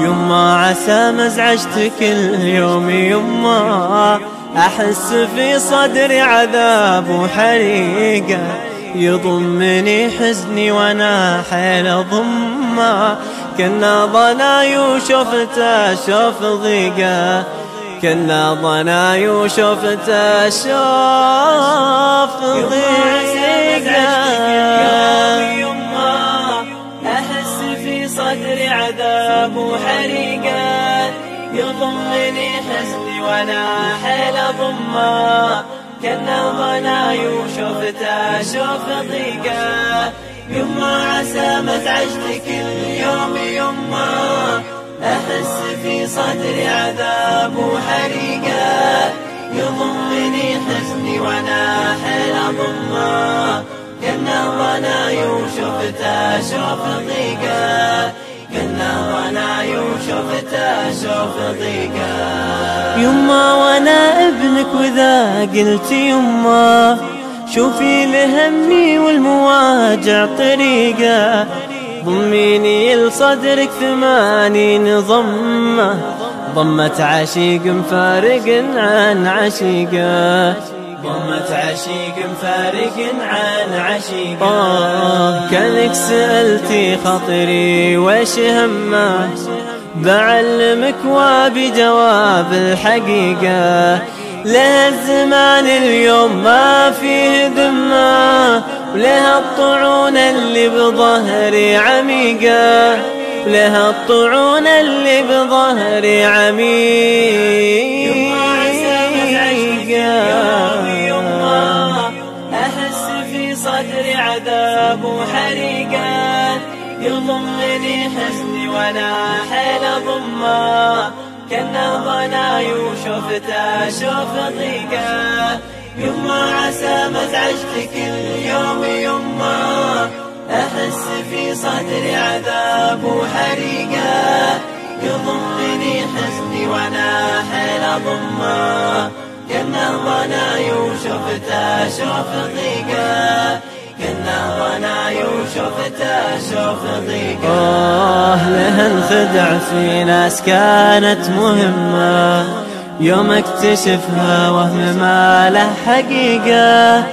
يما عسى مزعجتك اليوم يما. أحس في صدري عذاب وحريقة. يضمني حزني وأنا حيل ضمه كنا ضناي وشفته شوف ضيقة. كنا ضناي وشفته شوف ضيقة. يضمني حزني وأنا حيل ضمه. كنا ضناي وشفته شوف ضيقة. يما عسى مزعجتك اليوم يما أحس في صدري عذاب وحريقة. يضمني حزني وأنا حيل ضمه. كنا ضناي وشفته شوف ضيقة. شوف ضيقة. يما وأنا ابنك وذا قلت يما شوفي لهمي والمواجع طريقة. ضميني لصدرك ثمانين ضمة ضمة عشيق مفارق عن عشيقة. ضمة عشيق مفارق عن عشيقة آه كانك سألتي خطري وش همه؟ بعلمك وبجواب الحقيقة. له الزمان اليوم ما فيه دمه ولها الطعون اللي بظهري عميقة. ولها الطعون اللي بظهري عميقة. عذاب وحريقة يضمني حزني وأنا حيل ضمة. كنا ضناي وشفته شوف ضيقة. يما عسى مزعجتك اليوم يما. أحس في صدري عذاب وحريقة يضمني حزني وأنا حيل ضمة. كنا ضناي وشفته شوف ضيقة. وشفته شوف ضيقة. آه لها انخدع في ناس كانت مهمة. يوم اكتشفها وهم ما له حقيقة.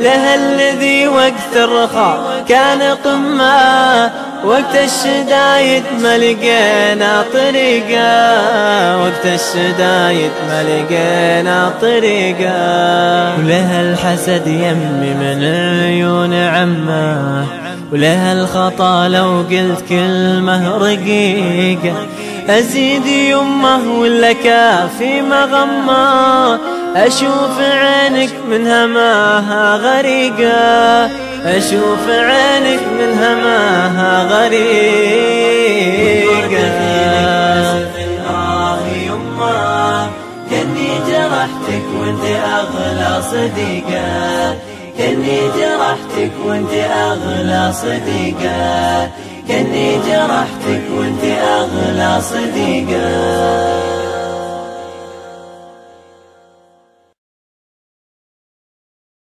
لها الذي وقت الرخاء كان قمة. وقت الشدايد ما لقينا طريقة وقت الشدايد ما لقينا طريقة. ولها الحسد يمي من عيون عمة ولها الخطأ لو قلت كلمة رقيقة. أزيد يمه ولا كافي مغمة أشوف عينك من هماها غريقة. أشوف عينك من هماها غريقة. يما كني جرحتك وأنت أغلى صديقة. كني جرحتك وأنت أغلى صديقة. كني جرحتك وأنت أغلى صديقة.